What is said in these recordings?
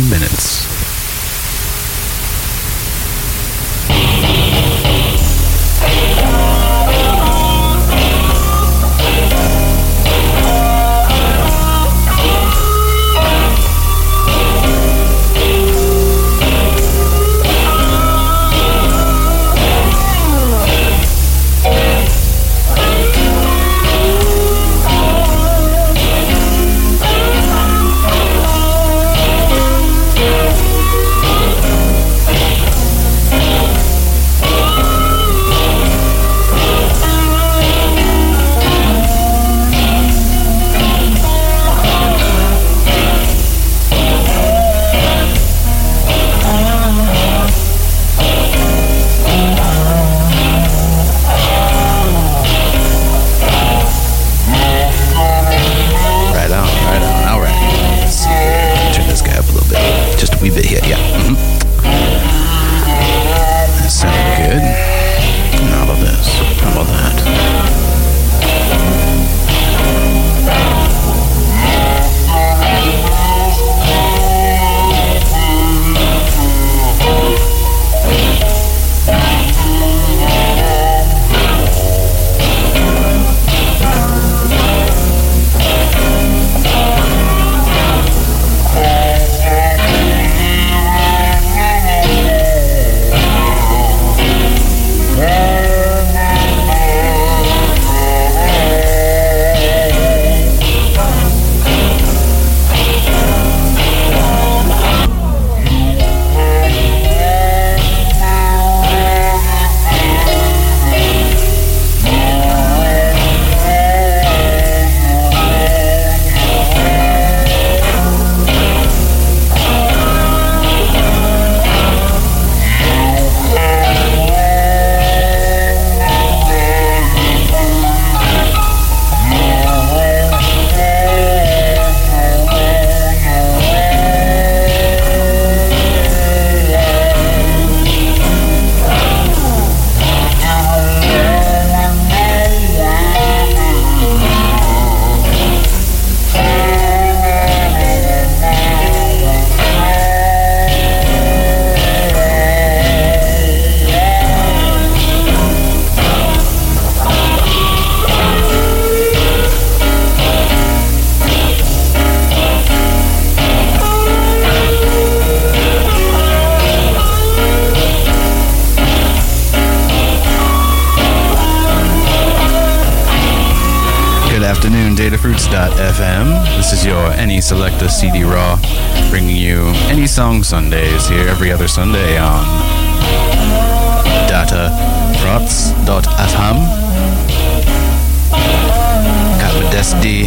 two minutes. Airwaves here in two minutes. Selecta CD Raw, bringing you any song Sundays here every other Sunday on datafruits.fm. Got Medeski,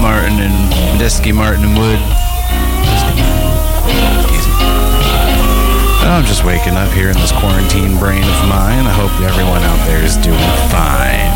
Martin and Medeski, Martin and Wood. I'm just waking up here in this quarantine brain of mine. I hope everyone out there is doing fine.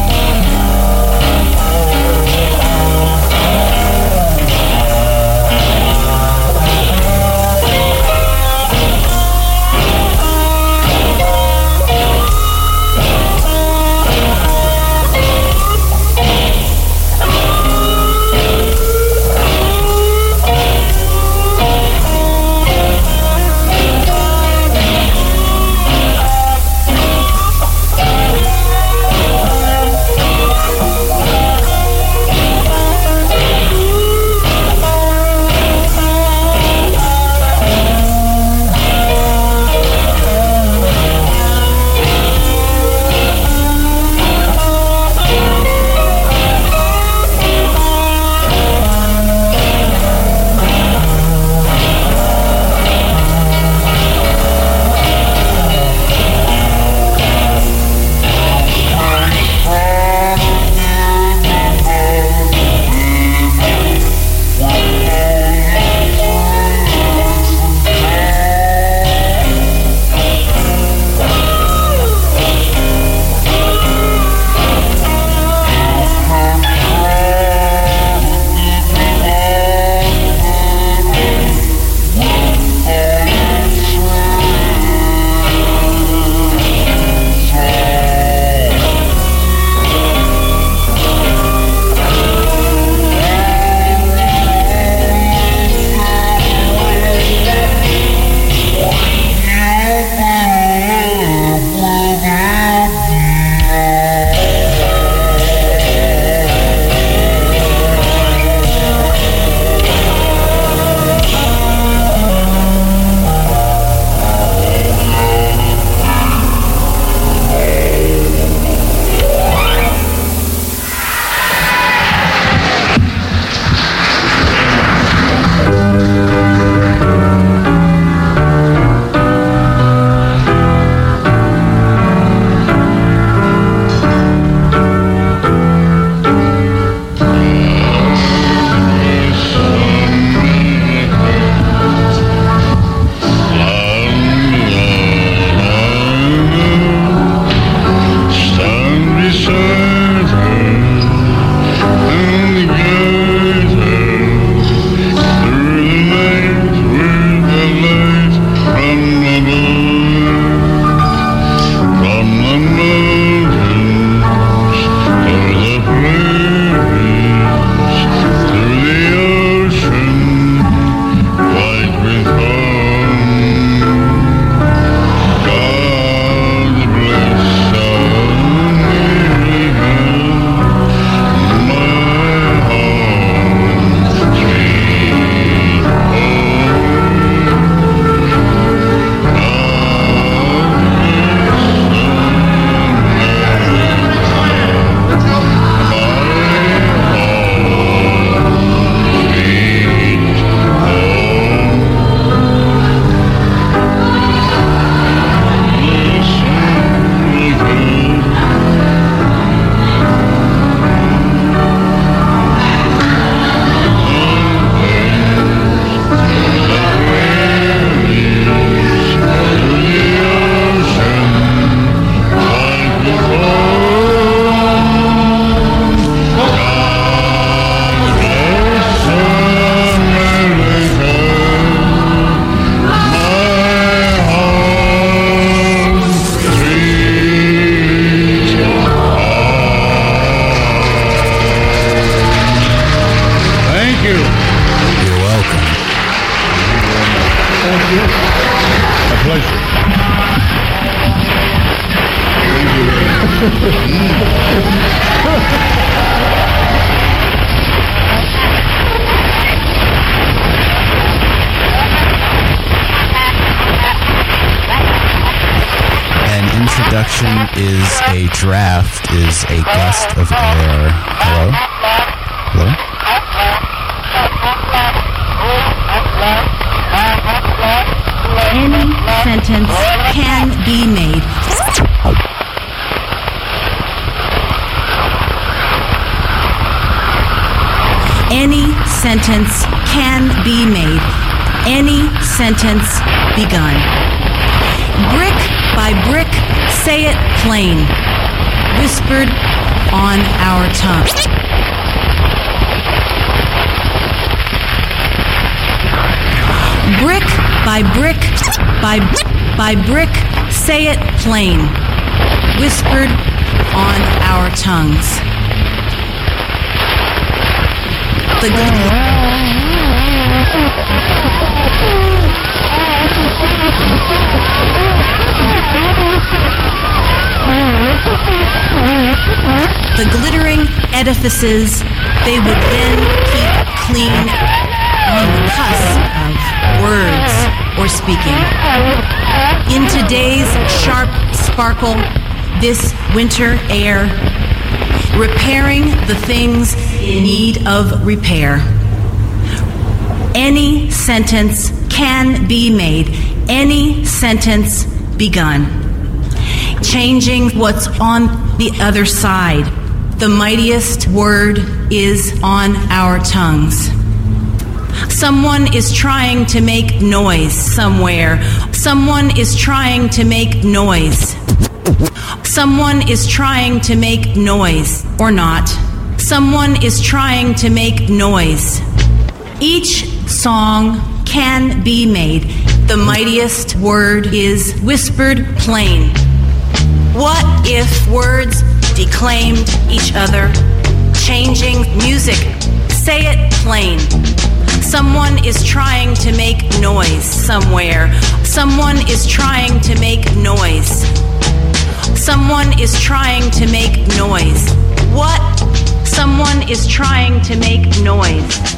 By brick, say it plain, whispered on our tongues. The the glittering edifices they would then keep clean on the cusp of words or speaking. In today's sharp sparkle, this winter air, repairing the things in need of repair. Any sentence can be made, any sentence begun. Changing what's on the other side. The mightiest word is on our tongues. Someone is trying to make noise somewhere. Someone is trying to make noise. Someone is trying to make noise, or not. Someone is trying to make noise. Each song can be made. The mightiest word is whispered plain. What if words declaimed each other, changing music? Say it plain. Someone is trying to make noise somewhere. Someone is trying to make noise. Someone is trying to make noise. What? Someone is trying to make noise.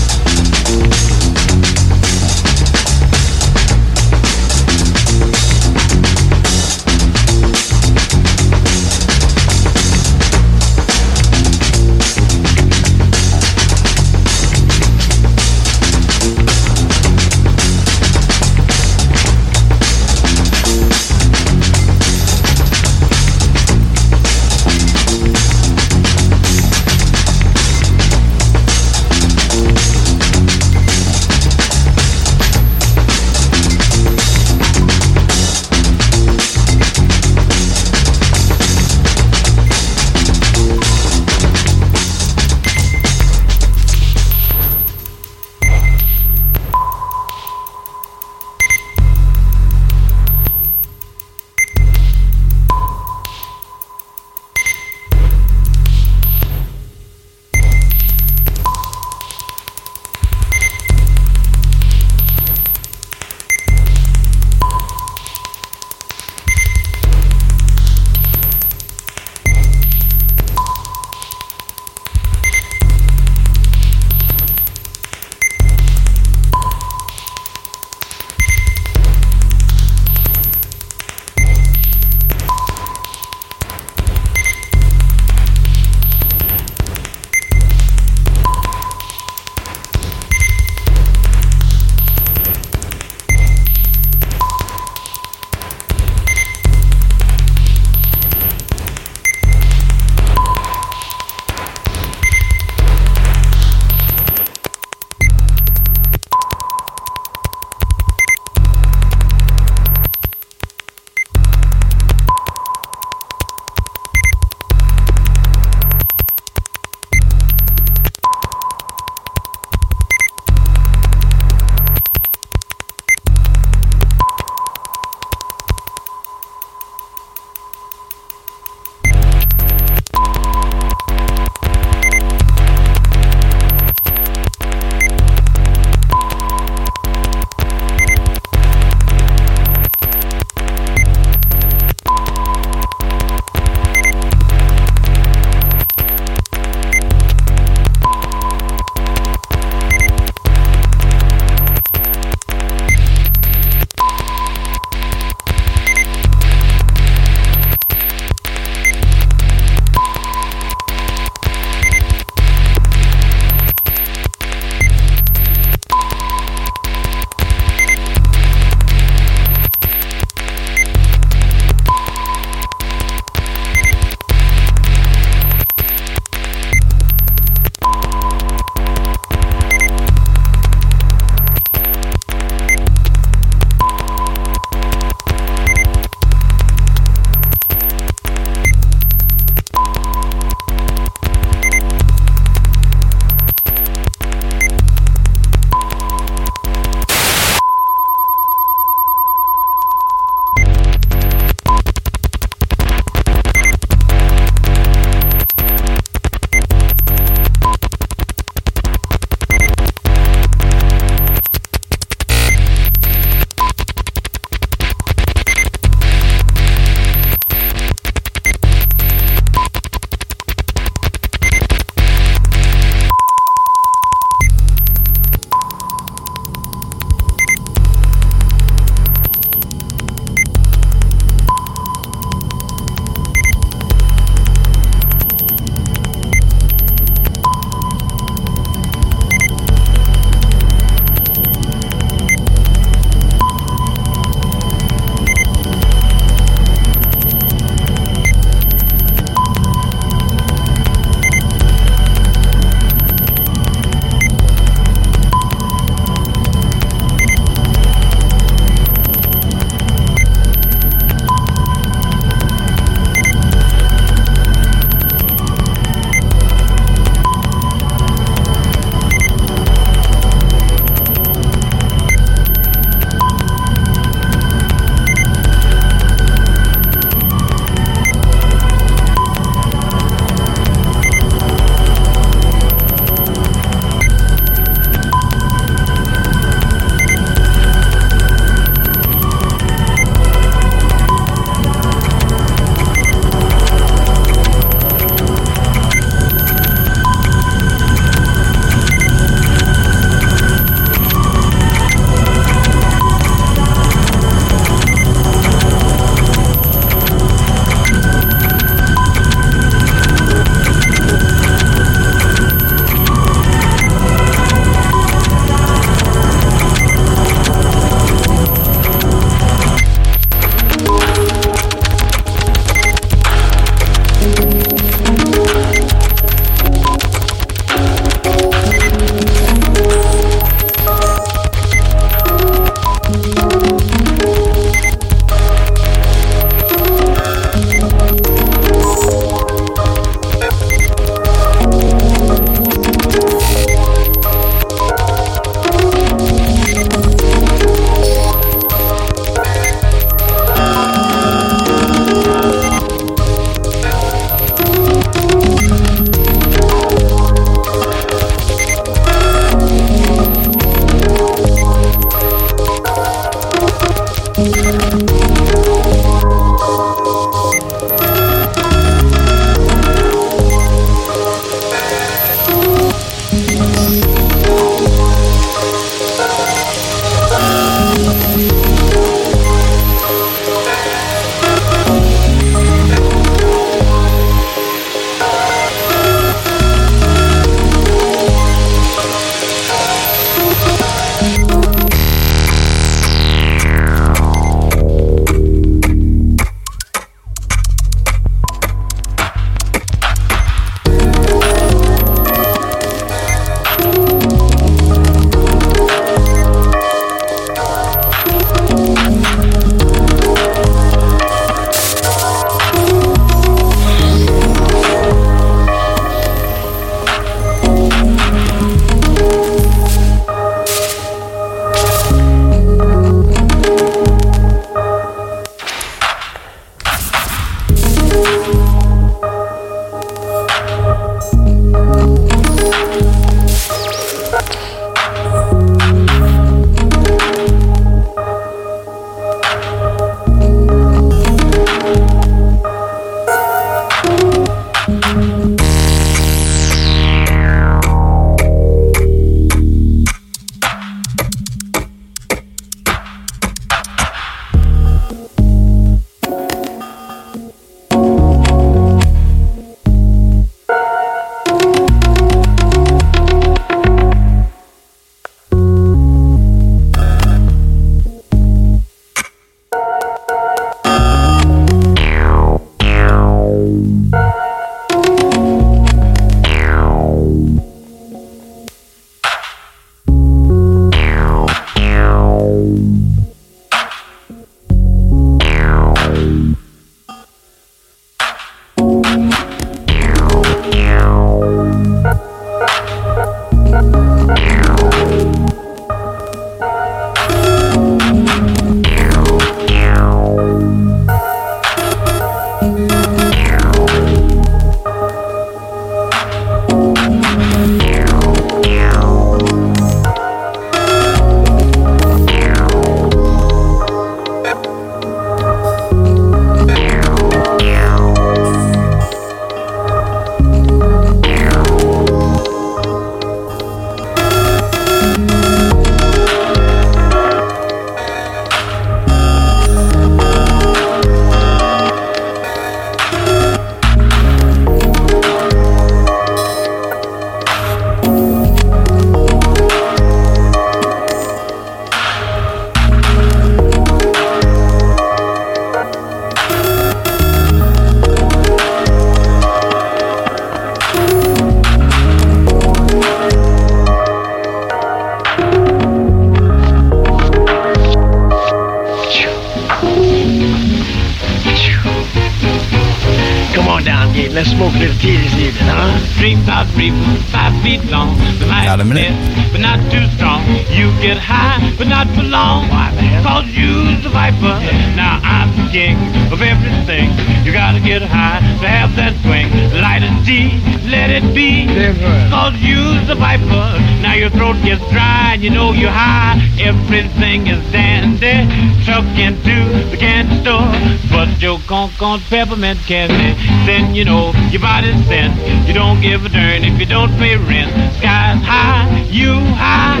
Peppermint candy. Then you know your body's thin. You don't give a darn if you don't pay rent. Sky's high, you high.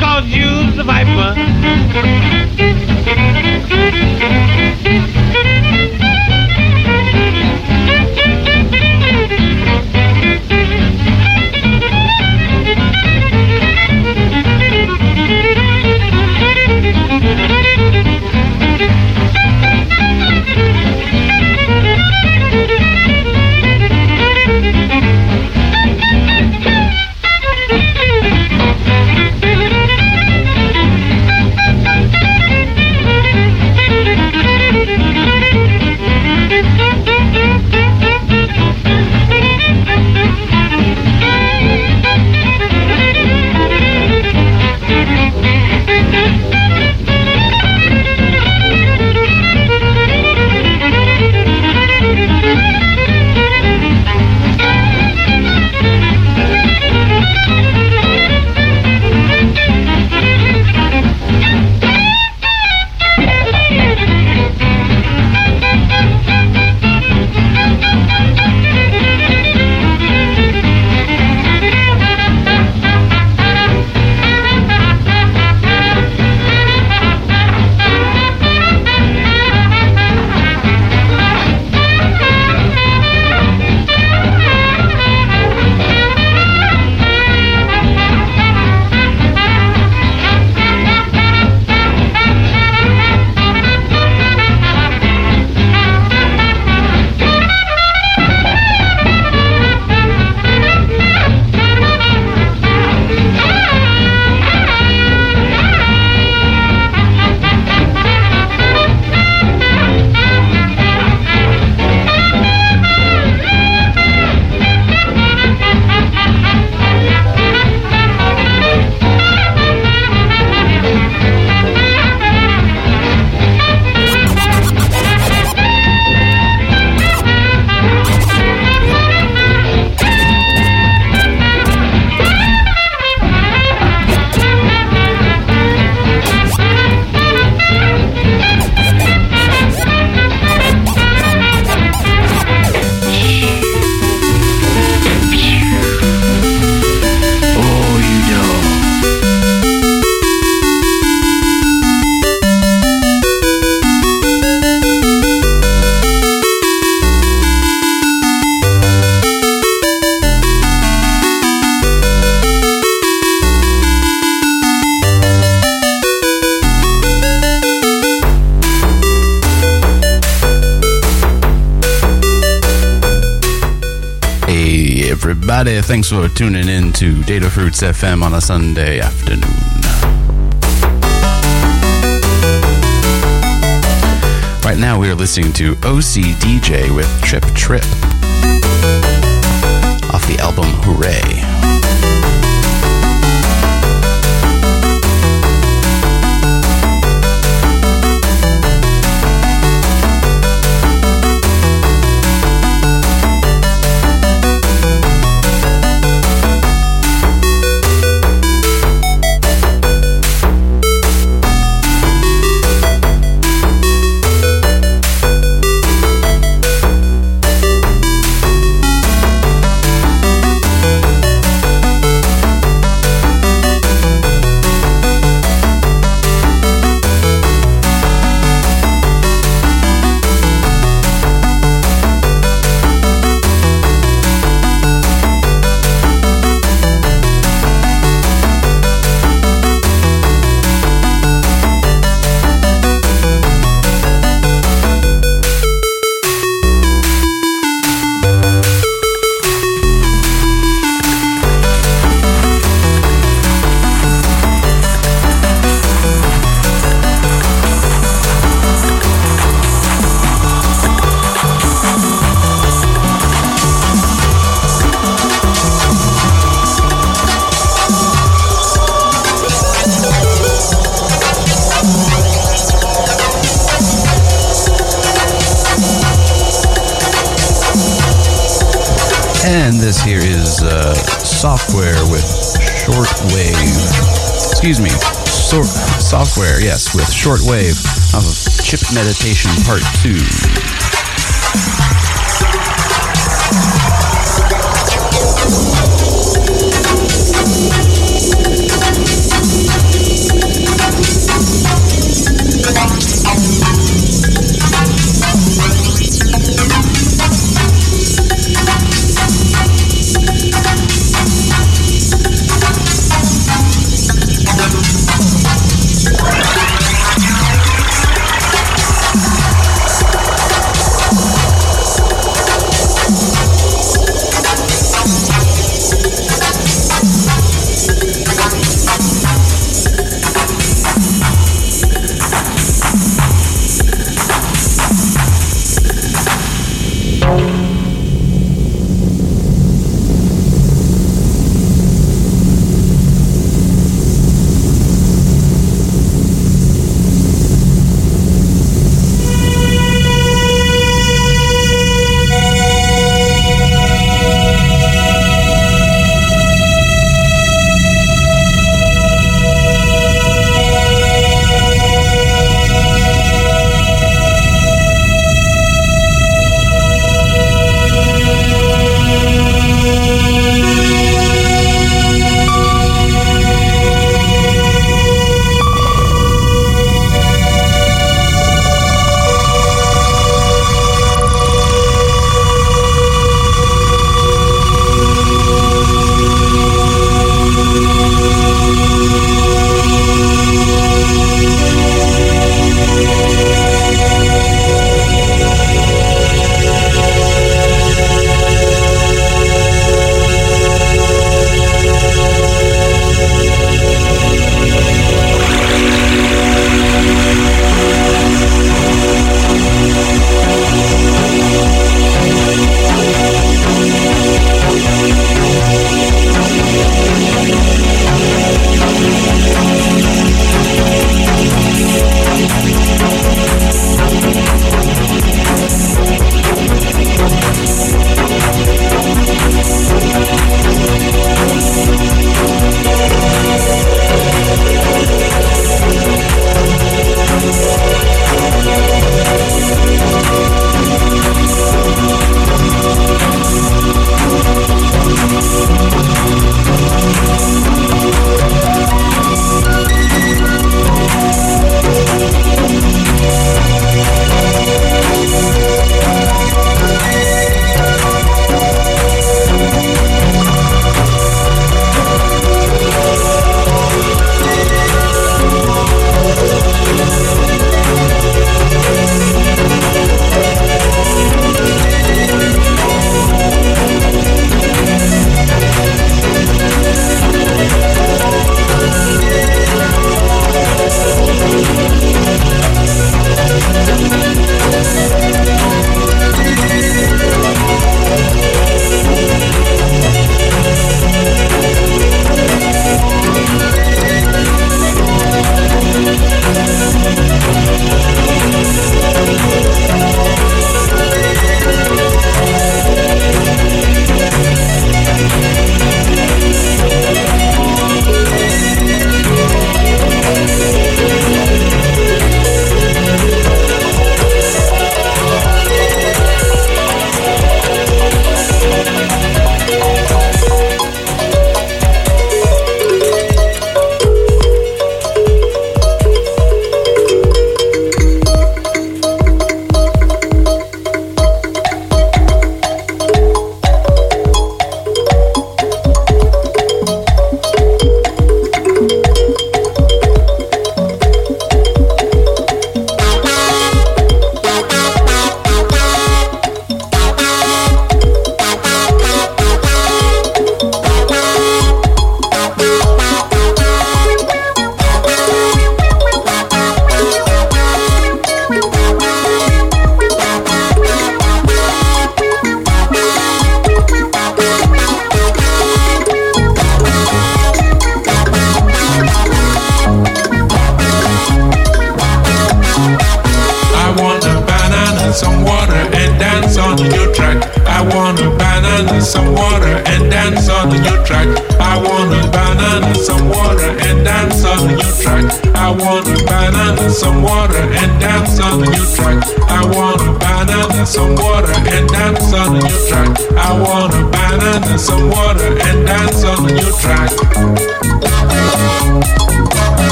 Cause you's the viper. Thanks for tuning in to Data Fruits FM on a Sunday afternoon. Right now, we are listening to OCDJ with Trip Trip off the album Hooray. Here is uh, software with shortwave. Excuse me, sor- software, yes, with shortwave off of Chip Meditation Part 2.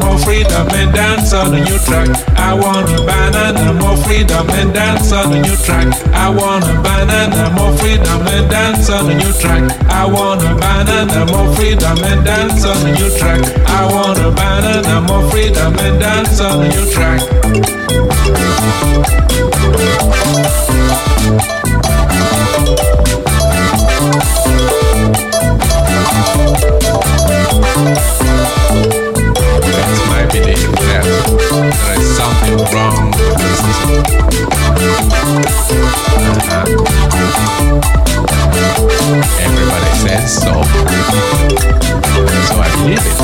More freedom and dance on the new track. I want a banana, more freedom and dance on the new track. I want a banana, more freedom and dance on the new track. I want a banana, more freedom and dance on the new track. I want a banana, more freedom and dance on the new track. That's my belief that there is something wrong with the. Uh-huh. Everybody says so. So I believe it.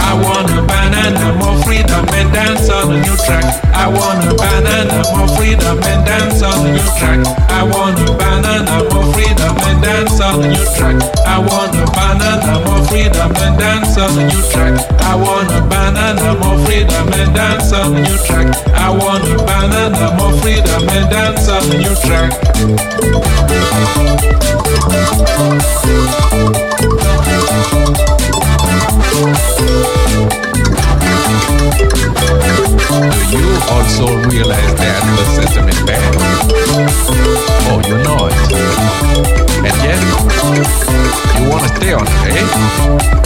I want a banana, more freedom and dance on the new track. I want a banana, more freedom and dance on the new track. I want a banana, more freedom and dance on the new track. I want a banana, more freedom and dance on the new track. I want a banana, more freedom and dance on the new track. I want a banana, more freedom and dance on the new track. Do you also realize that the system is bad? Oh, you know it. And yet, you want to stay on it, eh?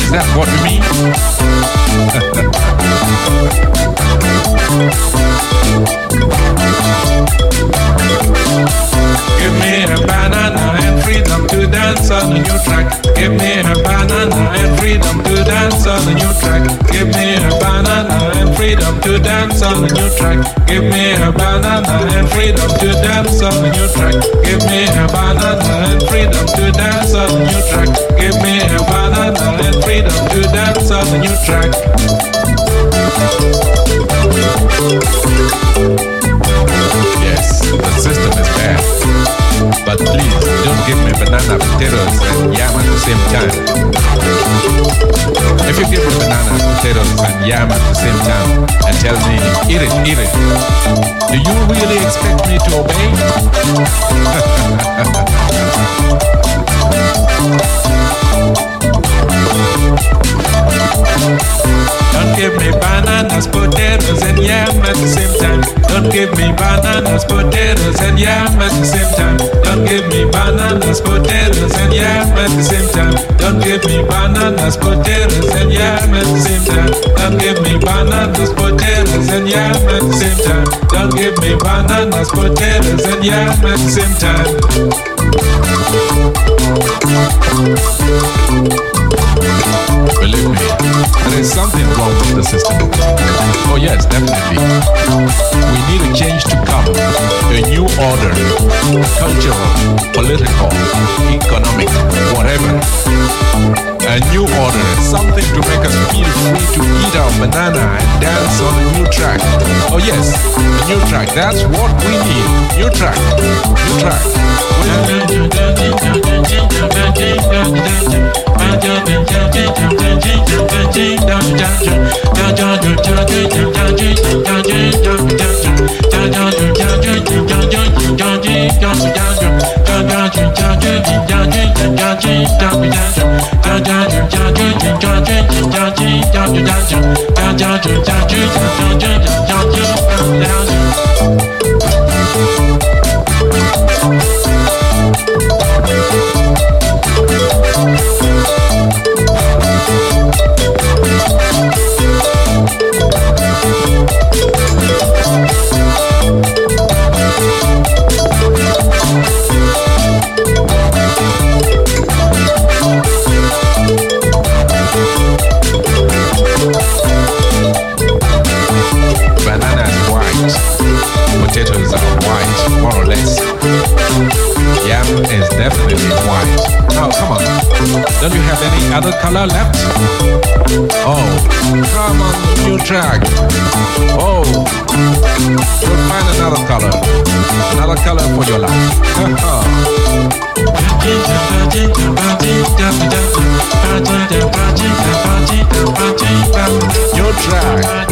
Is that what you mean? Give me a banana and freedom to dance on the new track. Give me a banana and freedom to dance on the new track. Give me a banana and freedom to dance on the new track. Give me a banana and freedom to dance on the new track. Give me a banana and freedom to dance on the new track. Give me a banana and freedom to dance on the new track. Yes, the system is bad. But please, don't give me banana, potatoes, and yam at the same time. If you give me banana, potatoes, and yam at the same time and tell me, eat it, eat it, do you really expect me to obey? Don't give me bananas, potatoes, and yam at the same time. Don't give me bananas, potatoes, and yam at the same time. Don't give me bananas, potatoes, and yam at the same time. Don't give me bananas, potatoes, and yam at the same time. Don't give me bananas, potatoes, and yam at the same time. Don't give me bananas, potatoes, and yam at the same time. Believe me, there is something wrong with the system. Oh yes, definitely. We need a change to come, a new order, cultural, political, economic, whatever. A new order, something to make us feel free to eat our banana and dance on a new track. Oh yes, a new track. That's what we need. New track. New track. Banana come on. Don't you have any other color left? Oh, come on, new track. Oh, you'll find another color. Another color for your life. Your track. Your track.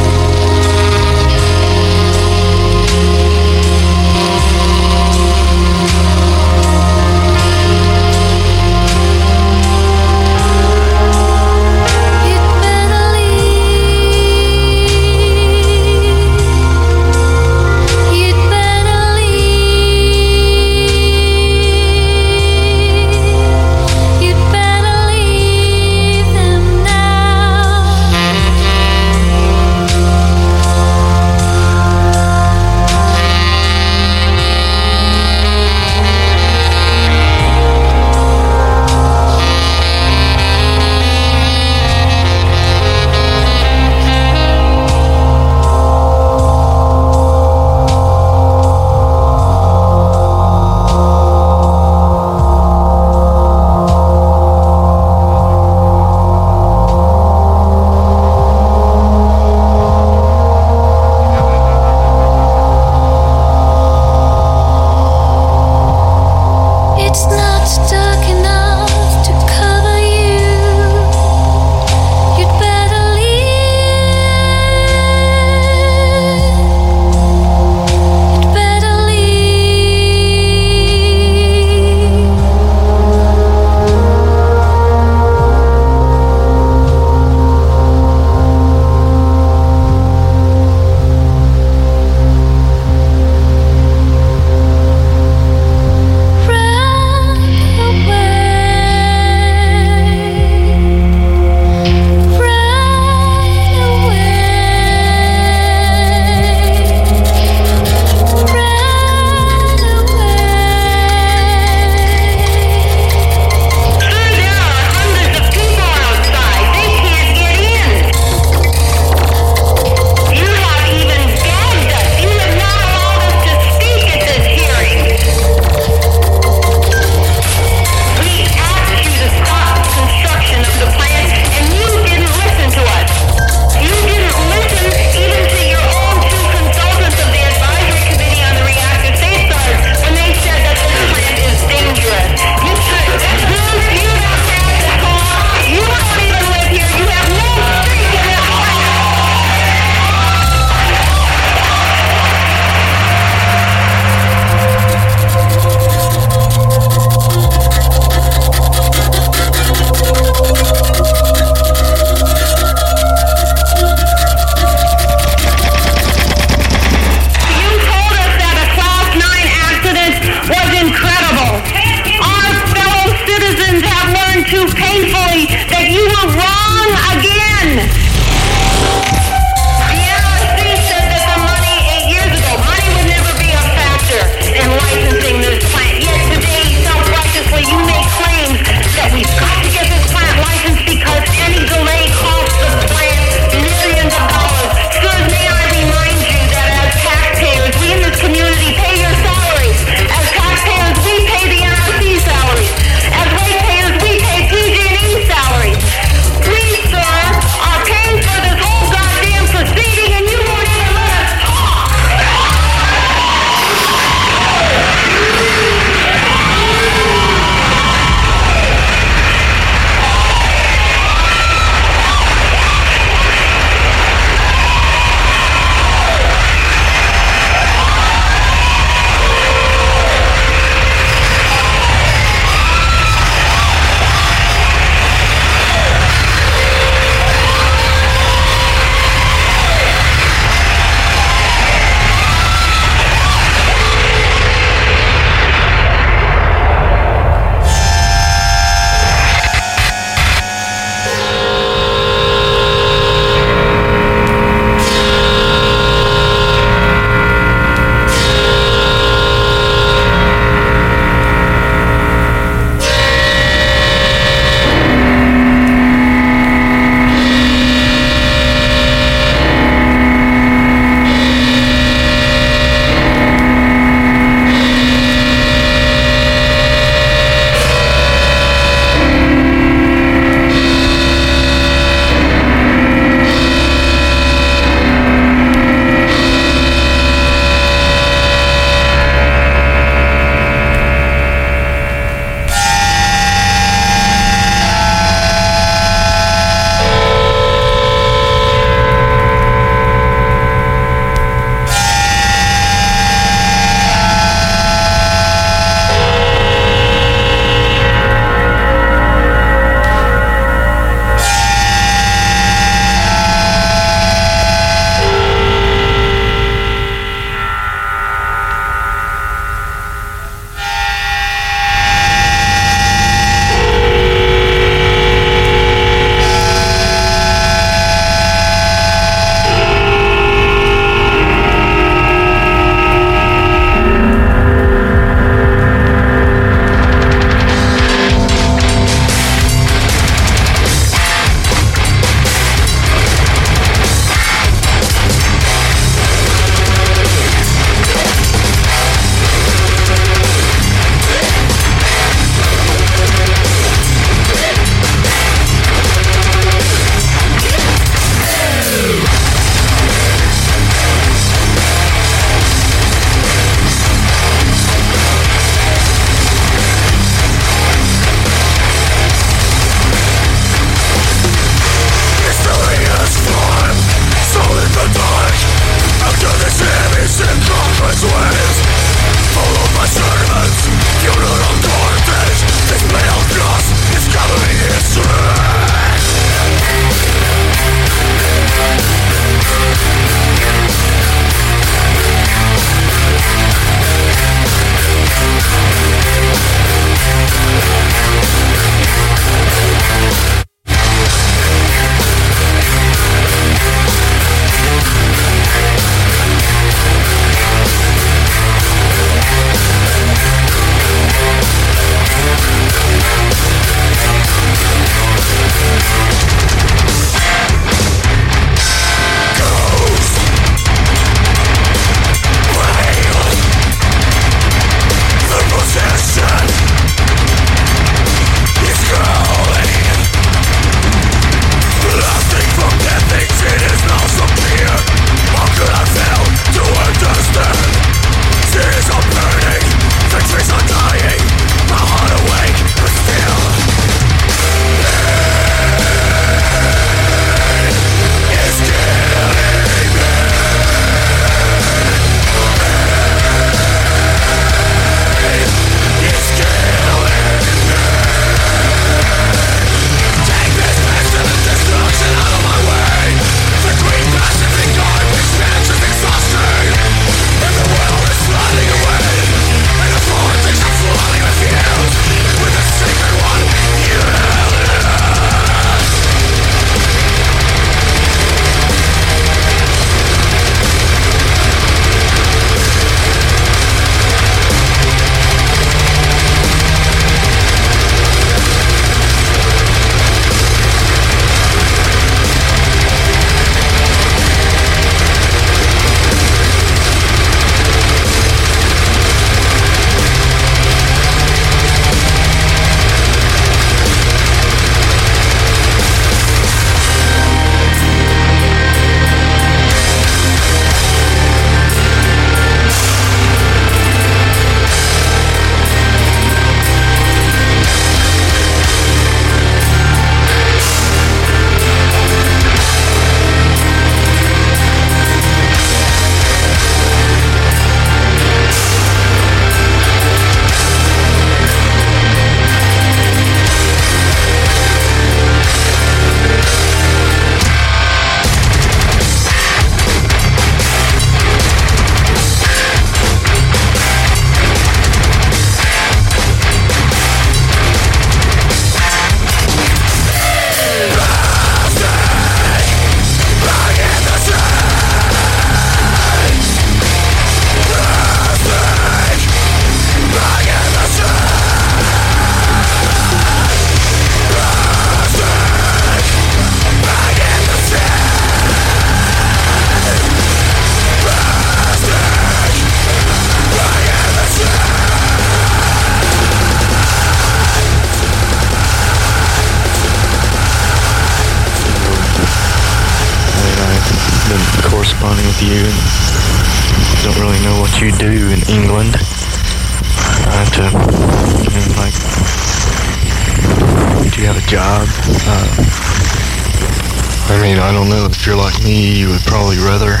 I mean, I don't know. If you're like me, you would probably rather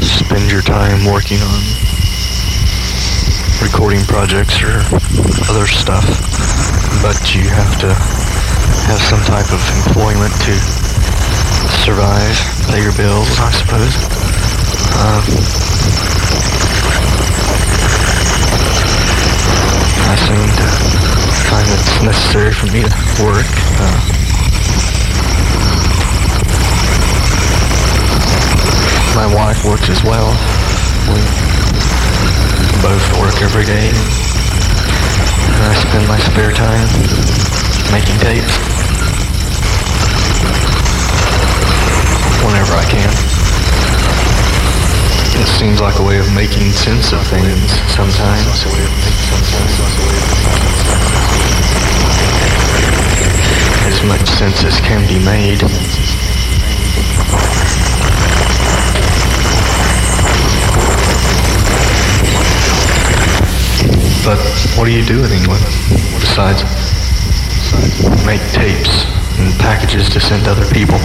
spend your time working on recording projects or other stuff, but you have to have some type of employment to survive, pay your bills, I suppose. Um, I seem to find it's necessary for me to work. Uh, my wife works as well. We both work every day. And I spend my spare time making tapes. Whenever I can. It seems like a way of making sense of things sometimes. As much sense as can be made. But what do you do in England besides make tapes and packages to send to other people?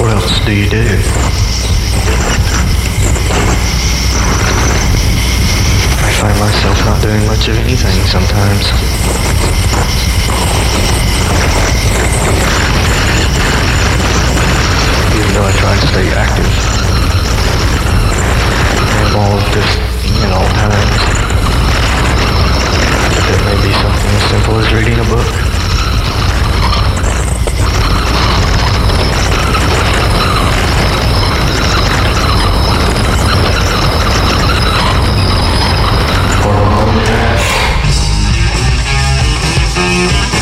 What else do you do? I find myself not doing much of anything sometimes. Even though I try to stay active. Involved just at all times. It may be something as simple as reading a book. A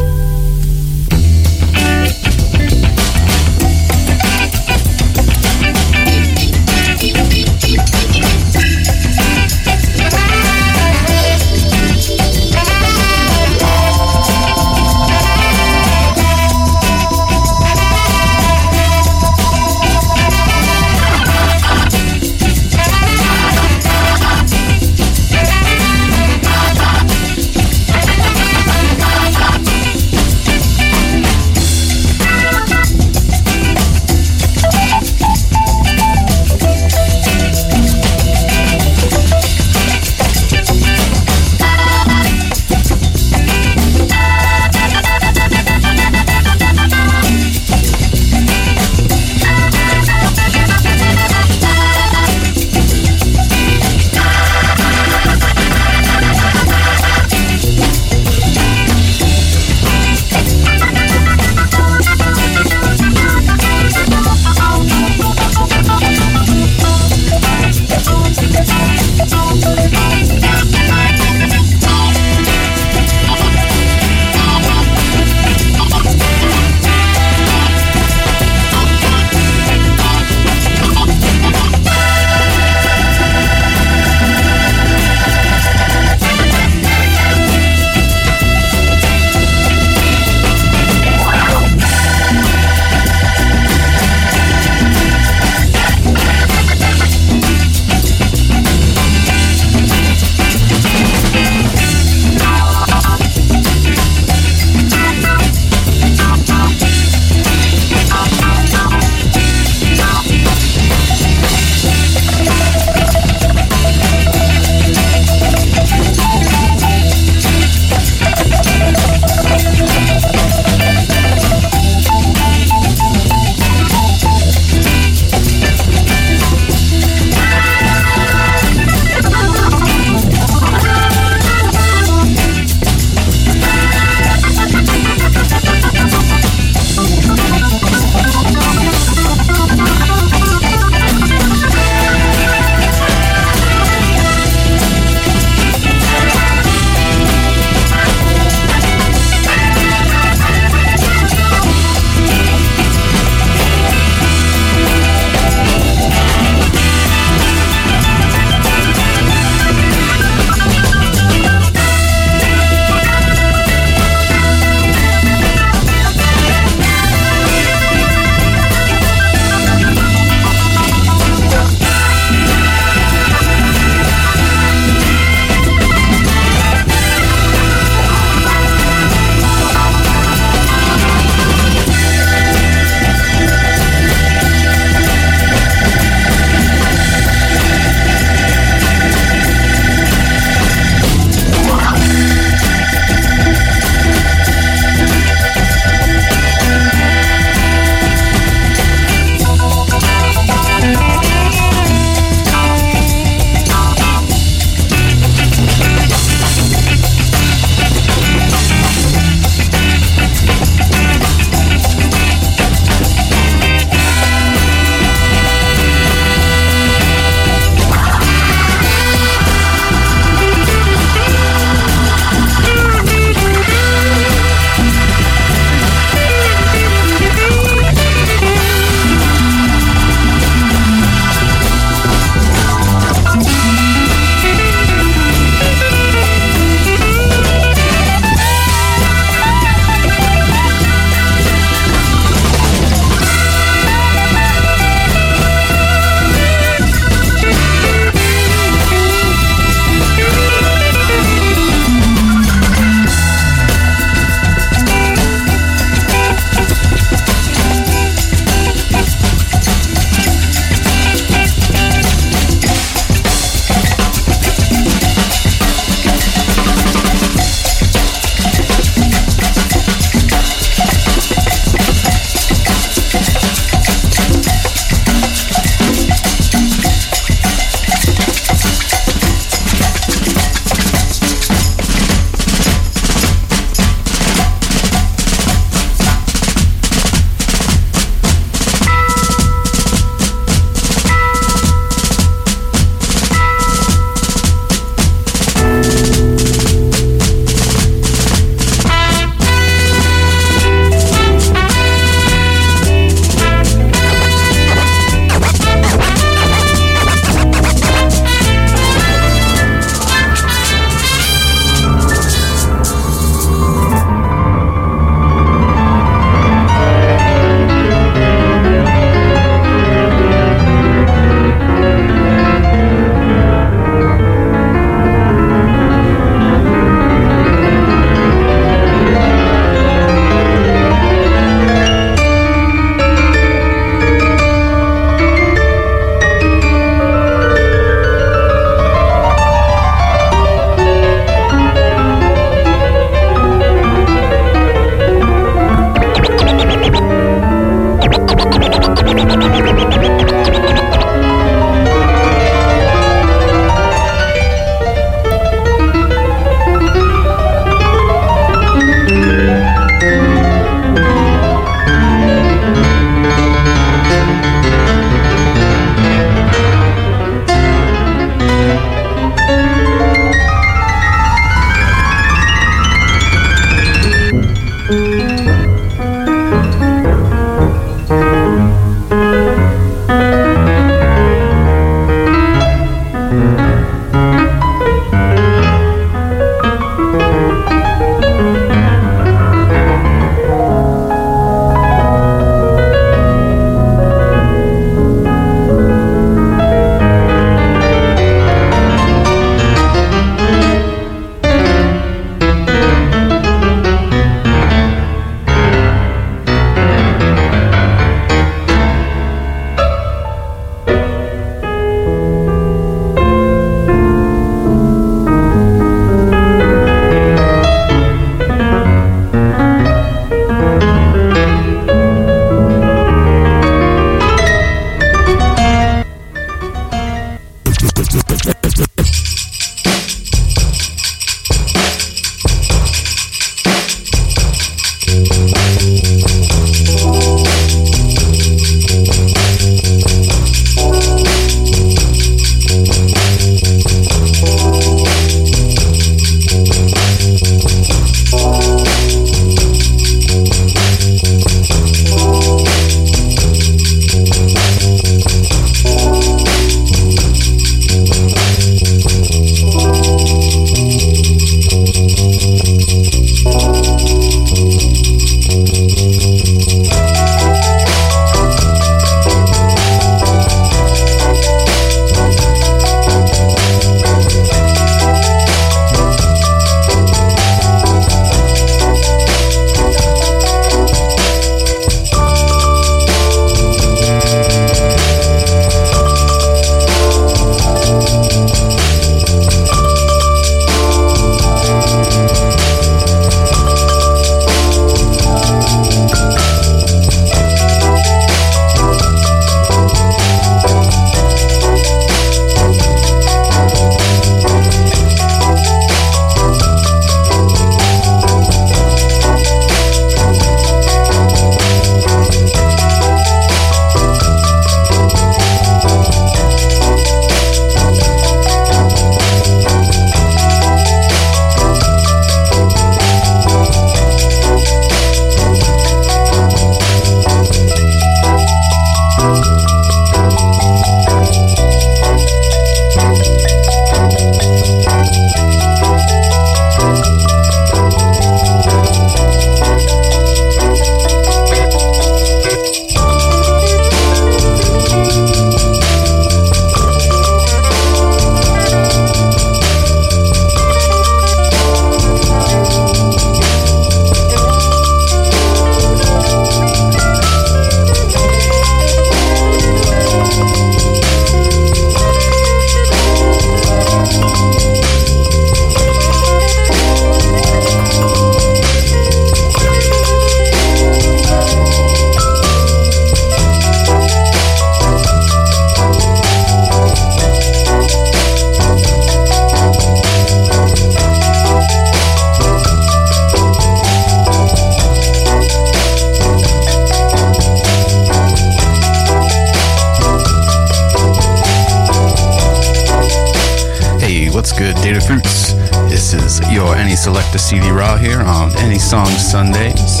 Any Selector CD Raw here on Any Song Sundays.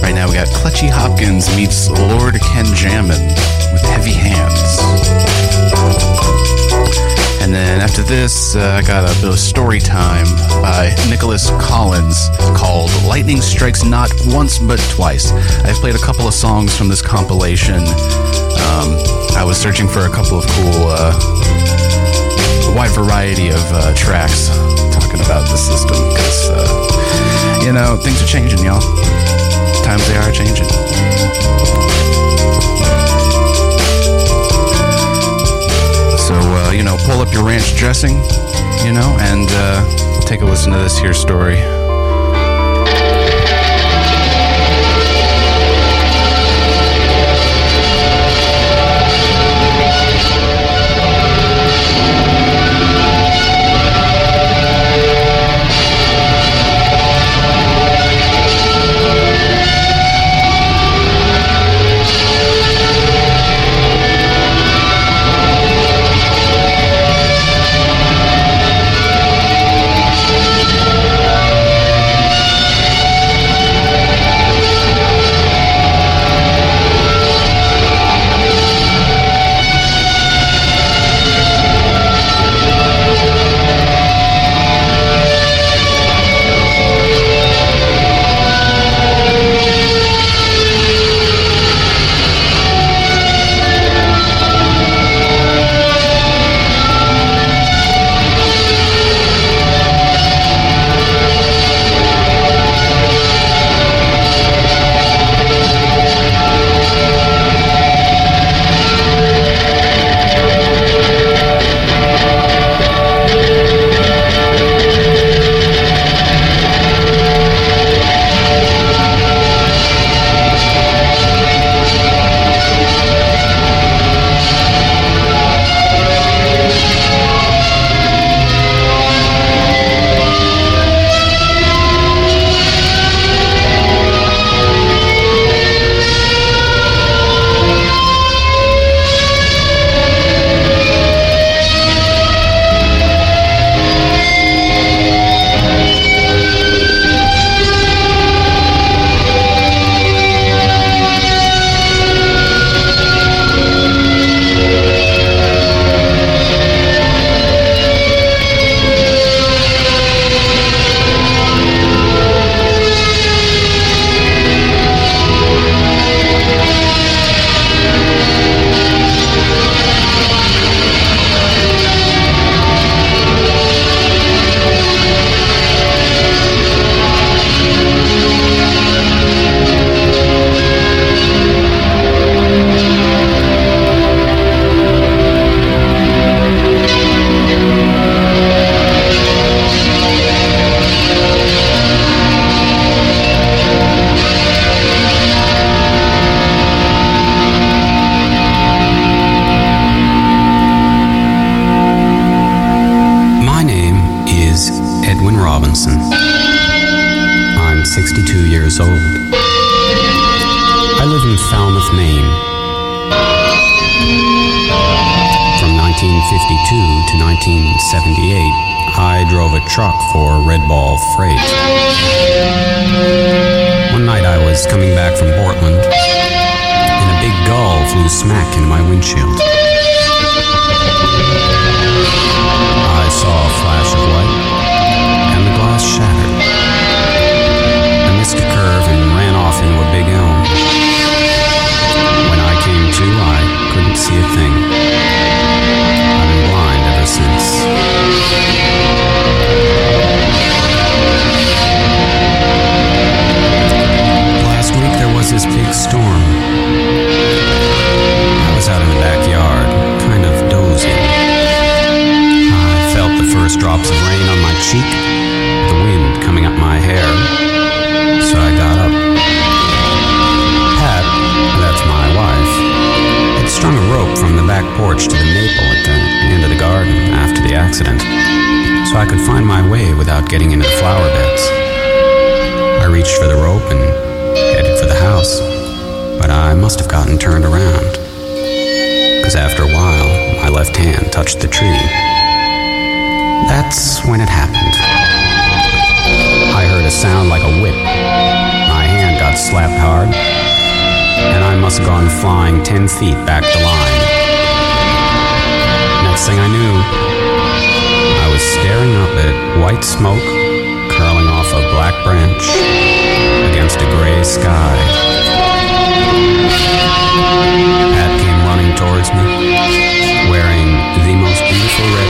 Right now we got Clutchy Hopkins meets Lord Kenjamin with Heavy Hands. And then after this, uh, I got a bit of story time by Nicolas Collins called Lightning Strikes Not Once But Twice. I've played a couple of songs from this compilation. Um, I was searching for a couple of cool, uh, a wide variety of uh, tracks talking about the system because, uh, you know, things are changing, y'all. Times they are changing. So, uh, you know, pull up your ranch dressing, you know, and uh, take a listen to this here story. się flying 10 feet back the line. Next thing I knew, I was staring up at white smoke curling off a black branch against a gray sky. Pat came running towards me, wearing the most beautiful red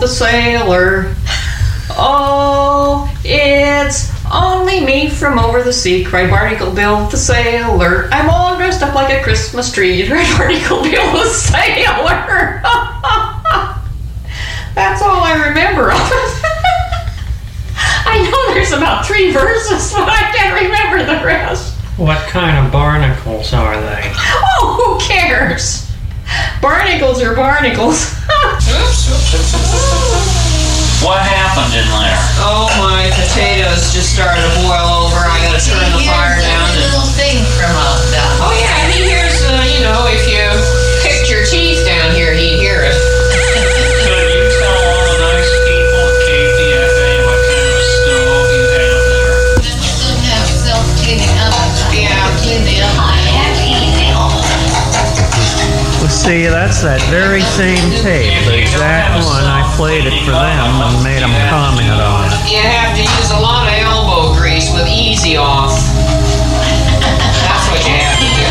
the sailor. Oh, it's only me from over the sea, cried Barnacle Bill the sailor. I'm all dressed up like a Christmas tree, cried Barnacle Bill the sailor. That's all I remember of it. I know there's about three verses, but I can't remember the rest. What kind of barnacles are they? Oh, who cares? Barnacles are barnacles. What happened in there? Oh, my potatoes just started to boil over. I gotta turn the fire down. and- little thing from up down. Oh yeah, he hears. Uh, you know, if you see, that's that very same tape, the exact one. I played it for them and made them comment on it. You have to use a lot of elbow grease with Easy-Off. That's what you have to do.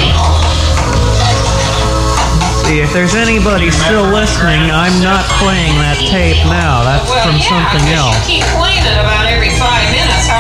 See, if there's anybody still listening, I'm not playing that tape now. That's Well, from yeah, something else. You keep playing it about every five minutes. How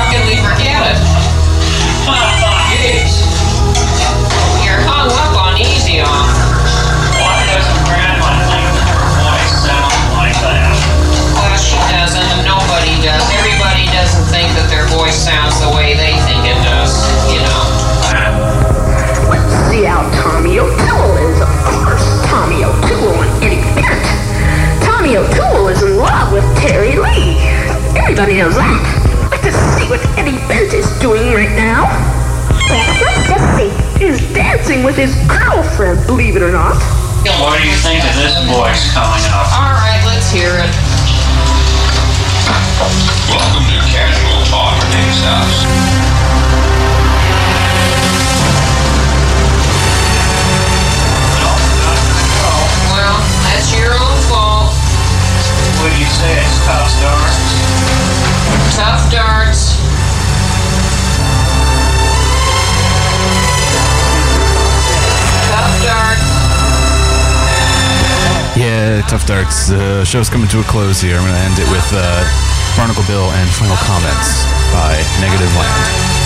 The show's coming to a close here. I'm going to end it with uh, Barnacle Bill and final comments by Negativland.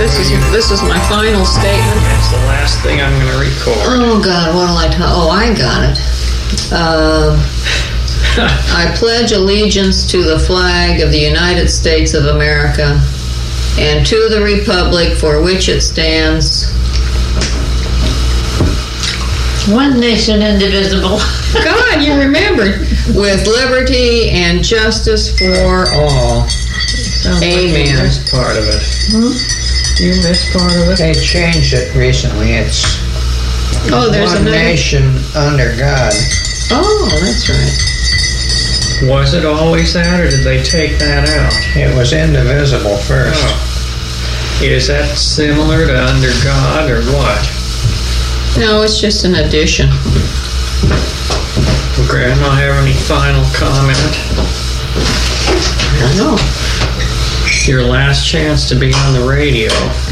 This is this is my final statement. It's the last thing I'm going to record. Oh God, what'll I tell? Oh, I got it. Uh, I pledge allegiance to the flag of the United States of America and to the republic for which it stands. One nation indivisible. God, you remembered. With liberty and justice for all. Amen. This part of it. You missed part of it? They changed it recently. It's Oh, there's one another- nation under God. Oh, that's right. Was it always that, or did they take that out? It was indivisible first. Oh. Is that similar to under God or what? No, it's just an addition. Will Grandma have any final comment? I don't know. Your last chance to be on the radio.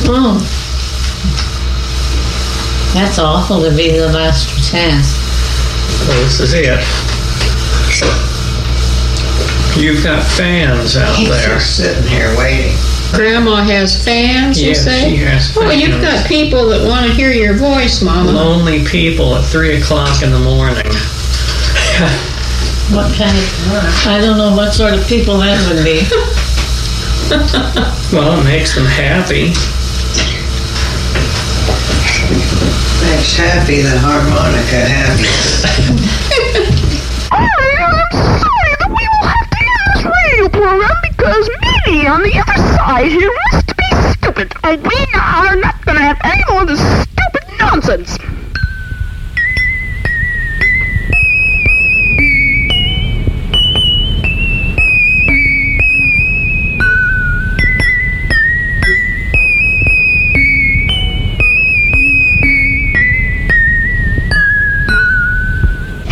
Oh. That's awful to be the last chance. Well, this is it. You've got fans out He's there. just sitting here waiting. Grandma has fans, you Yes, say? she has fans. Oh, you've got people that want to hear your voice, Mama. Lonely people at three o'clock in the morning. What kind of... I don't know what sort of people that would be. Well, it makes them happy. Makes happy the harmonica happy. I'm sorry that we will have to end this radio program because Minnie on the other side here wants to be stupid, and we are not going to have any more of this stupid nonsense.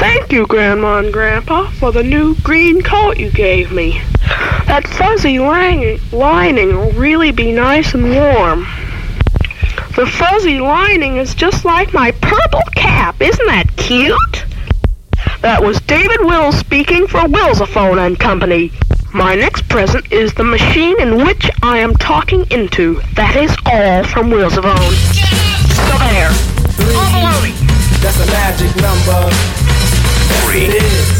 Thank you, Grandma and Grandpa, for the new green coat you gave me. That fuzzy lining will really be nice and warm. The fuzzy lining is just like my purple cap. Isn't that cute? That was David Wills speaking for Willsophone and Company. My next present is the machine in which I am talking into. That is all from Willsophone. So there. That's a magic number. Yes, it is.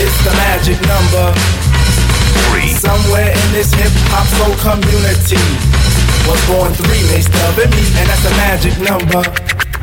It's the magic number. Three. Somewhere in this hip hop soul community was born three made stub me, and that's the magic number.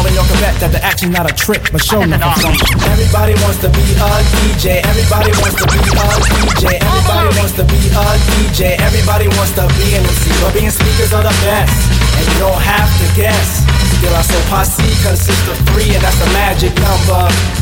and y'all can that the action's not a trick, but show me. Everybody wants to be a DJ. Everybody wants to be a DJ. Everybody wants to be a DJ. Everybody wants to be an MC. But being speakers are the best, and you don't have to guess. Still, our soul posse consists of three, and that's the magic number.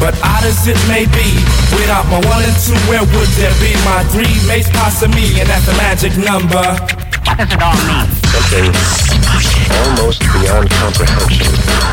But odd as it may be, without my one and two, where would there be my three mates passing me? And that's the magic number. What does it all mean? Something almost beyond comprehension.